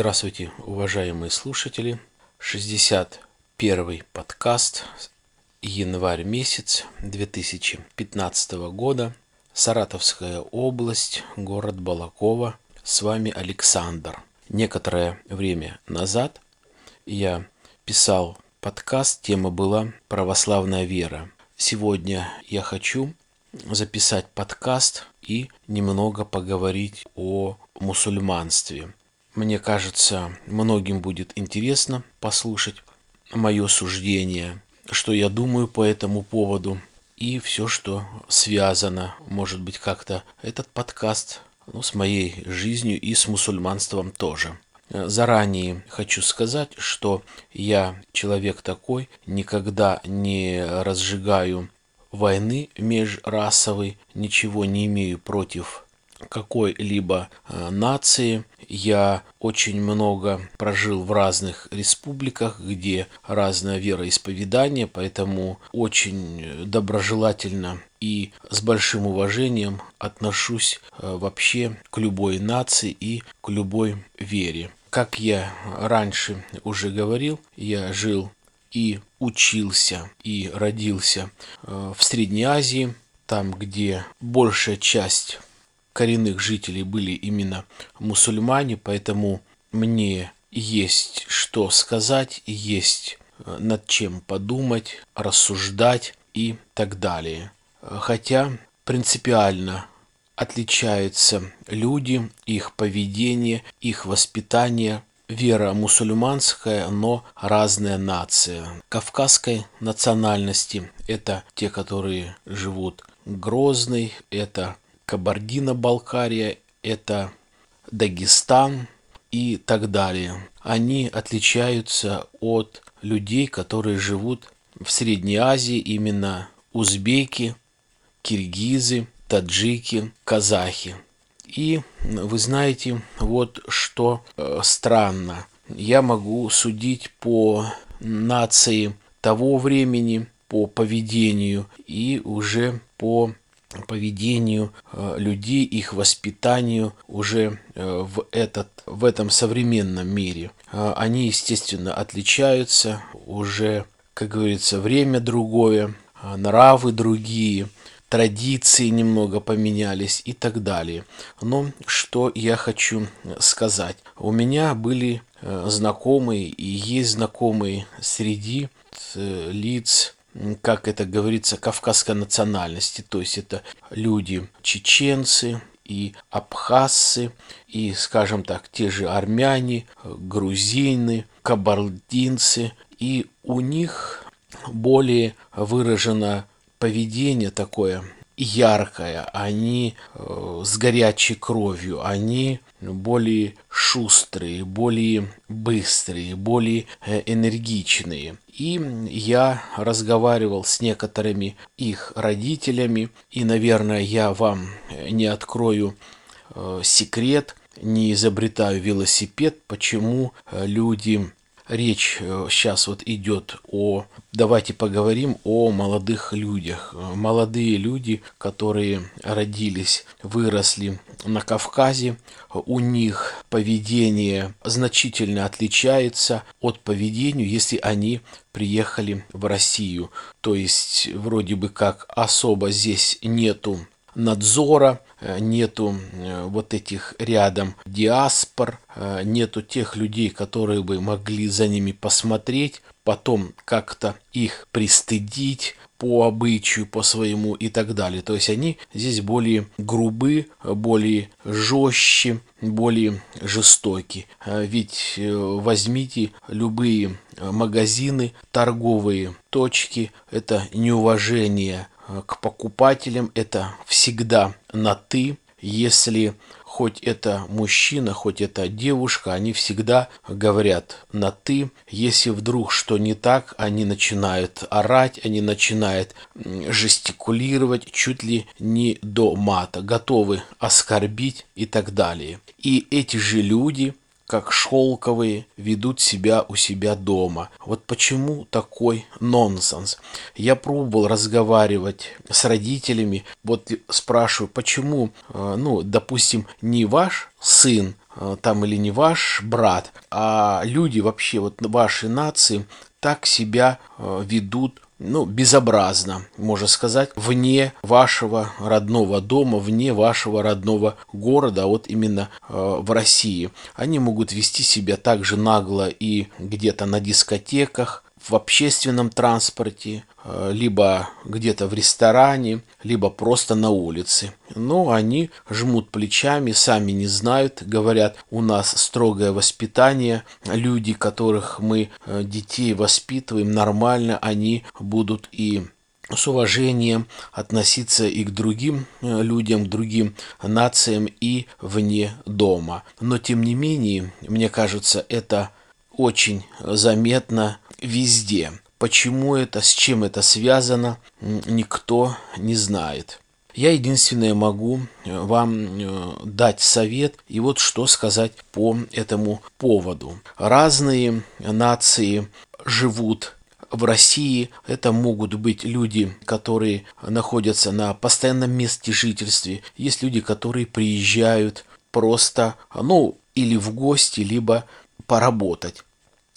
Здравствуйте, уважаемые слушатели. 61 подкаст, январь месяц 2015 года. Саратовская область, город Балакова. С вами Александр. Некоторое время назад я писал подкаст, тема была «Православная вера». Сегодня я хочу записать подкаст и немного поговорить о мусульманстве. Мне кажется, многим будет интересно послушать мое суждение, что я думаю по этому поводу и все, что связано, может быть, как-то этот подкаст ну, с моей жизнью и с мусульманством тоже. Заранее хочу сказать, что я человек такой, никогда не разжигаю войны межрасовой, ничего не имею против какой-либо э, нации. Я очень много прожил в разных республиках, где разное вероисповедание, поэтому очень доброжелательно и с большим уважением отношусь э, вообще к любой нации и к любой вере. Как я раньше уже говорил, я жил и учился и родился э, в Средней Азии, там, где большая часть коренных жителей были именно мусульмане, поэтому мне есть что сказать, есть э, над чем подумать, рассуждать и так далее. Хотя принципиально отличаются люди, их поведение, их воспитание вера мусульманская, но разная нация. Кавказской национальности это те, которые живут Грозный, это Кабардино-Балкария, это Дагестан и так далее. Они отличаются от людей, которые живут в Средней Азии, именно узбеки, киргизы, таджики, казахи. И вы знаете, вот что э, странно. Я могу судить по нации того времени, по поведению и уже по поведению э, людей, их воспитанию уже э, в, этот, в этом современном мире. Они, естественно, отличаются, уже, как говорится, время другое, нравы другие – традиции немного поменялись и так далее. Но что я хочу сказать. У меня были э, знакомые и есть знакомые среди э, лиц как это говорится, кавказской национальности. То есть это люди чеченцы, и абхазцы, и, скажем так, те же армяне, грузины, кабардинцы. И у них более выражена поведение такое яркое, они э, с горячей кровью, они более шустрые, более быстрые, более э, энергичные. И я разговаривал с некоторыми их родителями, и, наверное, я вам не открою э, секрет, не изобретаю велосипед, почему э, люди речь сейчас э, вот идет о... Давайте поговорим о молодых людях. Молодые люди, которые родились, выросли на Кавказе, у них поведение значительно отличается от поведения, если они приехали в Россию. То есть вроде бы как особо здесь нету надзора, э, нету э, вот этих рядом диаспор, э, нету тех людей, которые бы могли за ними посмотреть, потом как-то их пристыдить по обычаю, по своему и так далее. То есть они здесь более грубы, более жестче, более жестоки. Ведь возьмите любые магазины, торговые точки, это неуважение к покупателям это всегда на «ты». Если хоть это мужчина, хоть это девушка, они всегда говорят на «ты». Если вдруг что не так, они начинают орать, они начинают жестикулировать чуть ли не до мата, готовы оскорбить и так далее. И эти же люди как шелковые, ведут себя у себя дома. Вот почему такой нонсенс? Я пробовал разговаривать с родителями, вот спрашиваю, почему, э, ну, допустим, не ваш сын э, там или не ваш брат, а люди вообще вот вашей нации так себя э, ведут ну, безобразно, можно сказать, вне вашего родного дома, вне вашего родного города, а вот именно э, в России. Они могут вести себя также нагло и где-то на дискотеках, в общественном транспорте, э, либо где-то в ресторане, либо просто на улице. Но они жмут плечами, сами не знают, говорят, у нас строгое воспитание, люди, которых мы э, детей воспитываем нормально, они будут и с уважением относиться и к другим э, людям, к другим нациям и вне дома. Но тем не менее, мне кажется, это очень заметно везде. Почему это, с чем это связано, никто не знает. Я единственное могу э, вам э, дать совет и вот что сказать по этому поводу. Разные нации живут в России это могут быть люди, которые находятся на постоянном месте жительства. Есть люди, которые приезжают просто, ну, или в гости, либо поработать.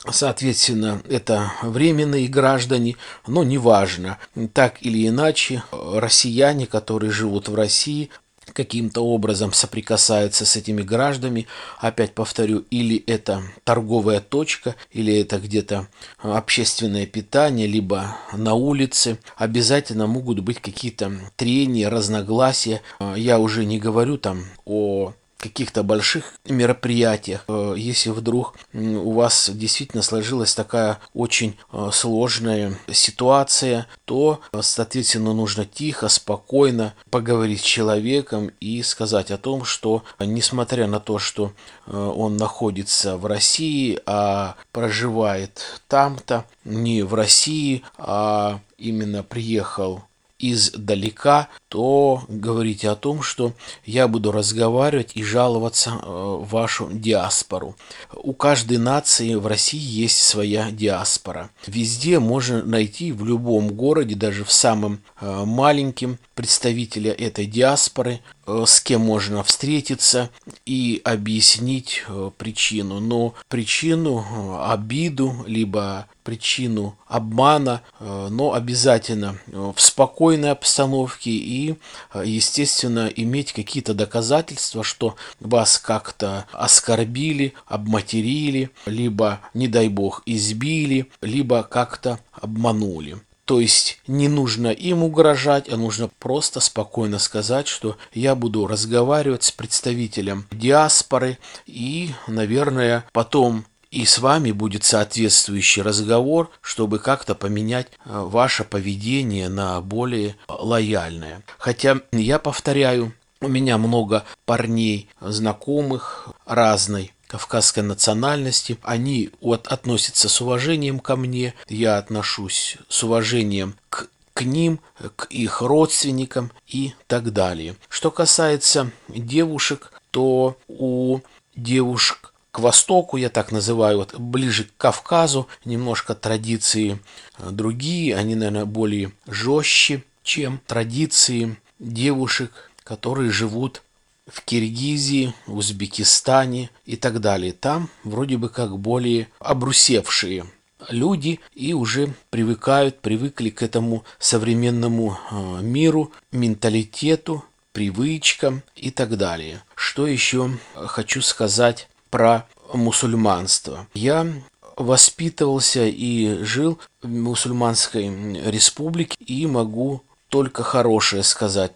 Соответственно, это временные граждане, но неважно. Так или иначе, россияне, которые живут в России, каким-то образом соприкасаются с этими гражданами. Опять повторю, или это торговая точка, или это где-то общественное питание, либо на улице. Обязательно могут быть какие-то трения, разногласия. Я уже не говорю там о каких-то больших мероприятиях, э, если вдруг у вас действительно сложилась такая очень э, сложная ситуация, то, соответственно, нужно тихо, спокойно поговорить с человеком и сказать о том, что несмотря на то, что э, он находится в России, а проживает там-то, не в России, а именно приехал издалека, то говорите о том, что я буду разговаривать и жаловаться э, вашу диаспору. У каждой нации в России есть своя диаспора. Везде можно найти, в любом городе, даже в самом э, маленьком, представителя этой диаспоры, с кем можно встретиться и объяснить причину. Но причину, обиду, либо причину обмана, но обязательно в спокойной обстановке и Э, естественно, иметь какие-то доказательства, что вас как-то оскорбили, обматерили, либо, не дай бог, избили, либо как-то обманули. То есть не нужно им угрожать, а нужно просто спокойно сказать, что я буду разговаривать с представителем диаспоры и, наверное, потом и с вами будет соответствующий разговор, чтобы как-то поменять э, ваше поведение на более лояльное. Хотя я повторяю, у меня много парней, знакомых разной кавказской национальности. Они вот относятся с уважением ко мне, я отношусь с уважением к к ним, к их родственникам и так далее. Что касается девушек, то у девушек к востоку, я так называю, вот ближе к Кавказу, немножко традиции э, другие, они, наверное, более жестче, чем традиции девушек, которые живут в Киргизии, Узбекистане и так далее. Там вроде бы как более обрусевшие люди и уже привыкают, привыкли к этому современному э, миру, менталитету, привычкам и так далее. Что еще хочу сказать про мусульманство. Я воспитывался и жил в мусульманской республике и могу только хорошее сказать.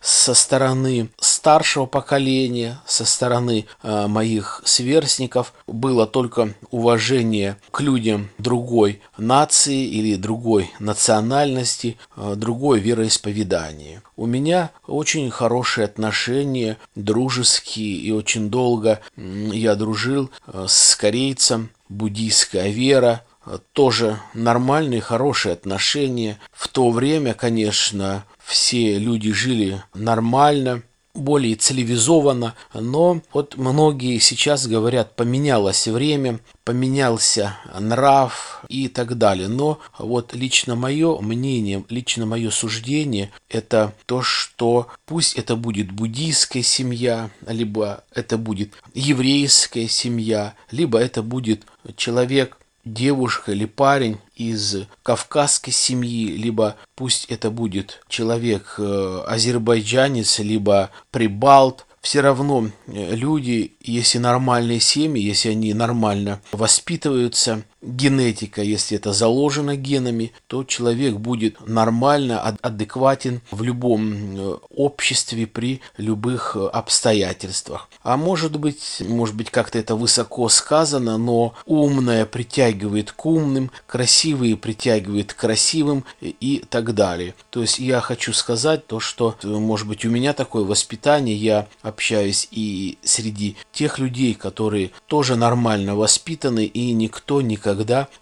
Со стороны старшего поколения, со стороны э, моих сверстников было только уважение к людям другой нации или другой национальности, э, другое вероисповедание. У меня очень хорошие отношения, дружеские, и очень долго я дружил э, с корейцем, буддийская вера, тоже нормальные, хорошие отношения. В то время, конечно, все люди жили нормально, более цивилизованно, но вот многие сейчас говорят, поменялось время, поменялся нрав и так далее. Но вот лично мое мнение, лично мое суждение, это то, что пусть это будет буддийская семья, либо это будет еврейская семья, либо это будет человек девушка или парень из кавказской семьи, либо пусть это будет человек э, азербайджанец, либо прибалт, все равно э, люди, если нормальные семьи, если они нормально воспитываются, генетика, если это заложено генами, то человек будет нормально, адекватен в любом э, обществе при любых э, обстоятельствах. А может быть, может быть как-то это высоко сказано, но умное притягивает к умным, красивые притягивает к красивым и так далее. То есть я хочу сказать то, что, может быть, у меня такое воспитание, я общаюсь и среди тех людей, которые тоже нормально воспитаны, и никто никогда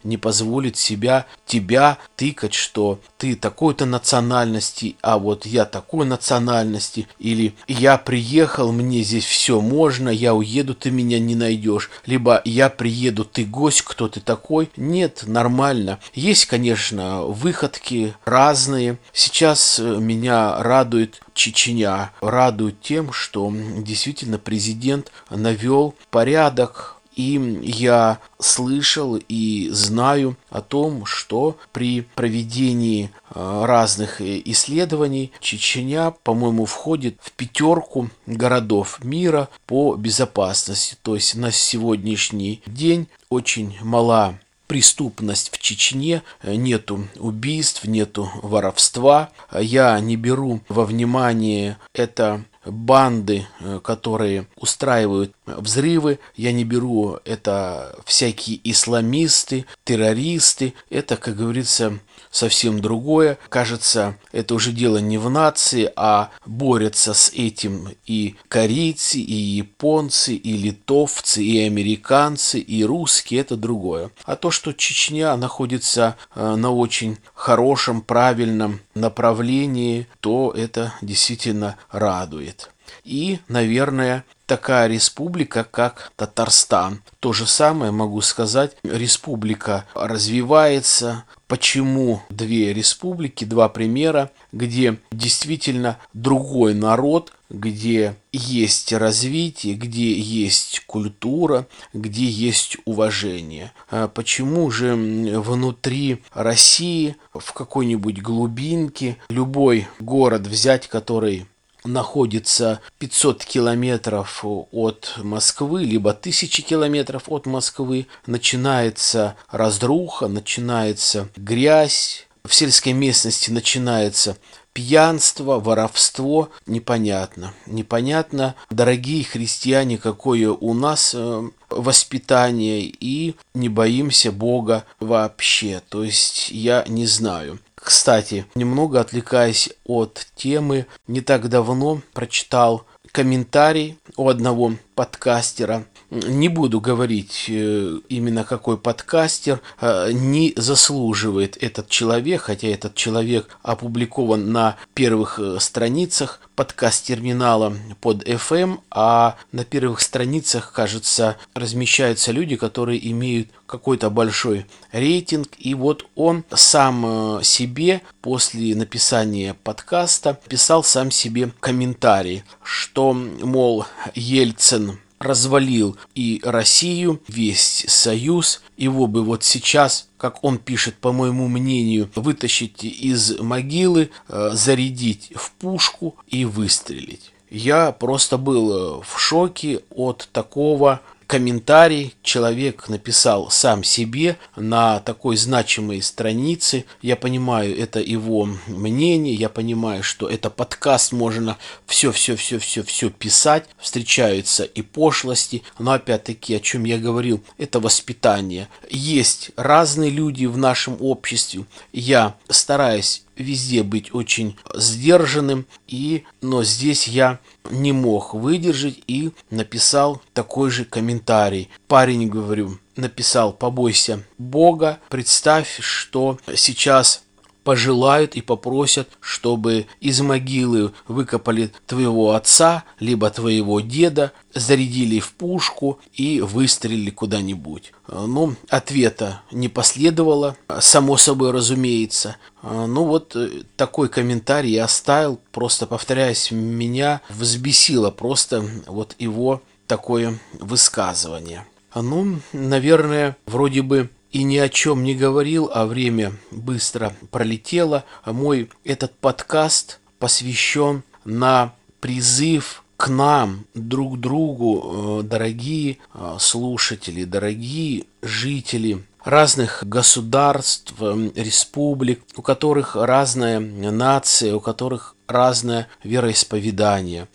не позволит себя тебя тыкать, что ты такой-то национальности, а вот я такой национальности, или я приехал, мне здесь все можно, я уеду, ты меня не найдешь, либо я приеду, ты гость, кто ты такой. Нет, нормально. Есть, конечно, выходки разные. Сейчас э, меня радует Чечня радует тем, что действительно президент навел порядок и я слышал и знаю о том, что при проведении э, разных э, исследований Чечня, по-моему, входит в пятерку городов мира по безопасности. То есть на сегодняшний день очень мала преступность в Чечне, нету убийств, нету воровства. Я не беру во внимание это банды, э, которые устраивают взрывы. Я не беру это всякие исламисты, террористы. Это, как говорится, совсем другое. Кажется, это уже дело не в нации, а борются с этим и корейцы, и японцы, и литовцы, и американцы, и русские. Это другое. А то, что Чечня находится э, на очень хорошем, правильном направлении, то это действительно радует. И, наверное, такая республика, как Татарстан. То же самое могу сказать. Республика развивается. Почему две республики, два примера, где действительно другой народ, где есть развитие, где есть культура, где есть уважение. А почему же внутри России, в какой-нибудь глубинке, любой город взять, который находится 500 километров от Москвы, либо 1000 километров от Москвы, начинается разруха, начинается грязь, в сельской местности начинается пьянство, воровство, непонятно. Непонятно, дорогие христиане, какое у нас э, воспитание, и не боимся Бога вообще. То есть я не знаю. Кстати, немного отвлекаясь от темы, не так давно прочитал комментарий у одного подкастера. Не буду говорить э, именно какой подкастер э, не заслуживает этот человек, хотя этот человек опубликован на первых э, страницах подкаст-терминала под FM, а на первых страницах, кажется, размещаются люди, которые имеют какой-то большой рейтинг. И вот он сам себе после написания подкаста писал сам себе комментарий, что, мол, Ельцин развалил и Россию, весь Союз. Его бы вот сейчас, как он пишет, по моему мнению, вытащить из могилы, э, зарядить в пушку и выстрелить. Я просто был в шоке от такого комментарий человек написал сам себе на такой значимой странице. Я понимаю, это его мнение, я понимаю, что это подкаст, можно все-все-все-все-все писать, встречаются и пошлости, но опять-таки, о чем я говорил, это воспитание. Есть разные люди в нашем обществе, я стараюсь везде быть очень сдержанным, и, но здесь я не мог выдержать и написал такой же комментарий. Парень, говорю, написал «Побойся Бога, представь, что сейчас пожелают и попросят, чтобы из могилы выкопали твоего отца, либо твоего деда, зарядили в пушку и выстрелили куда-нибудь. Ну, ответа не последовало, само собой разумеется. Ну вот такой комментарий я оставил, просто повторяясь, меня взбесило просто вот его такое высказывание. Ну, наверное, вроде бы и ни о чем не говорил, а время быстро пролетело. Мой этот подкаст посвящен на призыв к нам, друг другу, э, дорогие э, слушатели, дорогие жители разных государств, э, республик, у которых разная нация, у которых разное вероисповедание.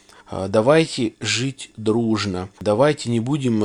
Давайте жить дружно, давайте не будем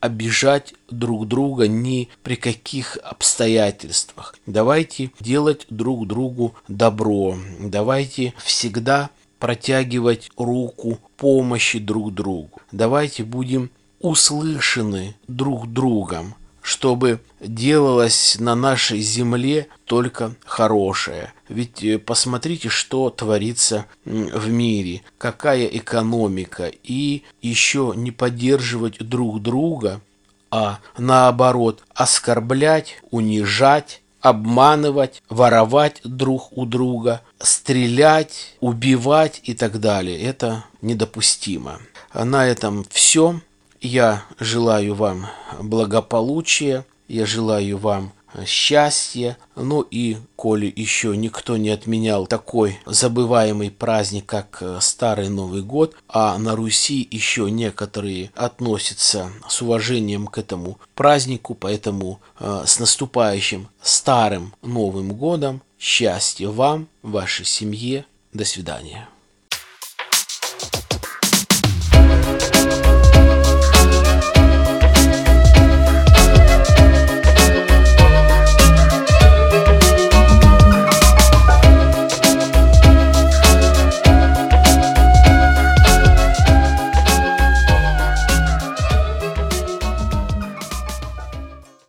обижать друг друга ни при каких обстоятельствах. Давайте делать друг другу добро. Давайте всегда протягивать руку помощи друг другу. Давайте будем услышаны друг другом чтобы делалось на нашей земле только хорошее. Ведь э, посмотрите, что творится в мире, какая экономика, и еще не поддерживать друг друга, а наоборот оскорблять, унижать, обманывать, воровать друг у друга, стрелять, убивать и так далее. Это недопустимо. На этом все. Я желаю вам благополучия, я желаю вам счастья. Ну и, коли еще никто не отменял такой забываемый праздник, как э, Старый Новый год, а на Руси еще некоторые относятся с уважением к этому празднику, поэтому э, с наступающим Старым Новым Годом, счастья вам, вашей семье, до свидания.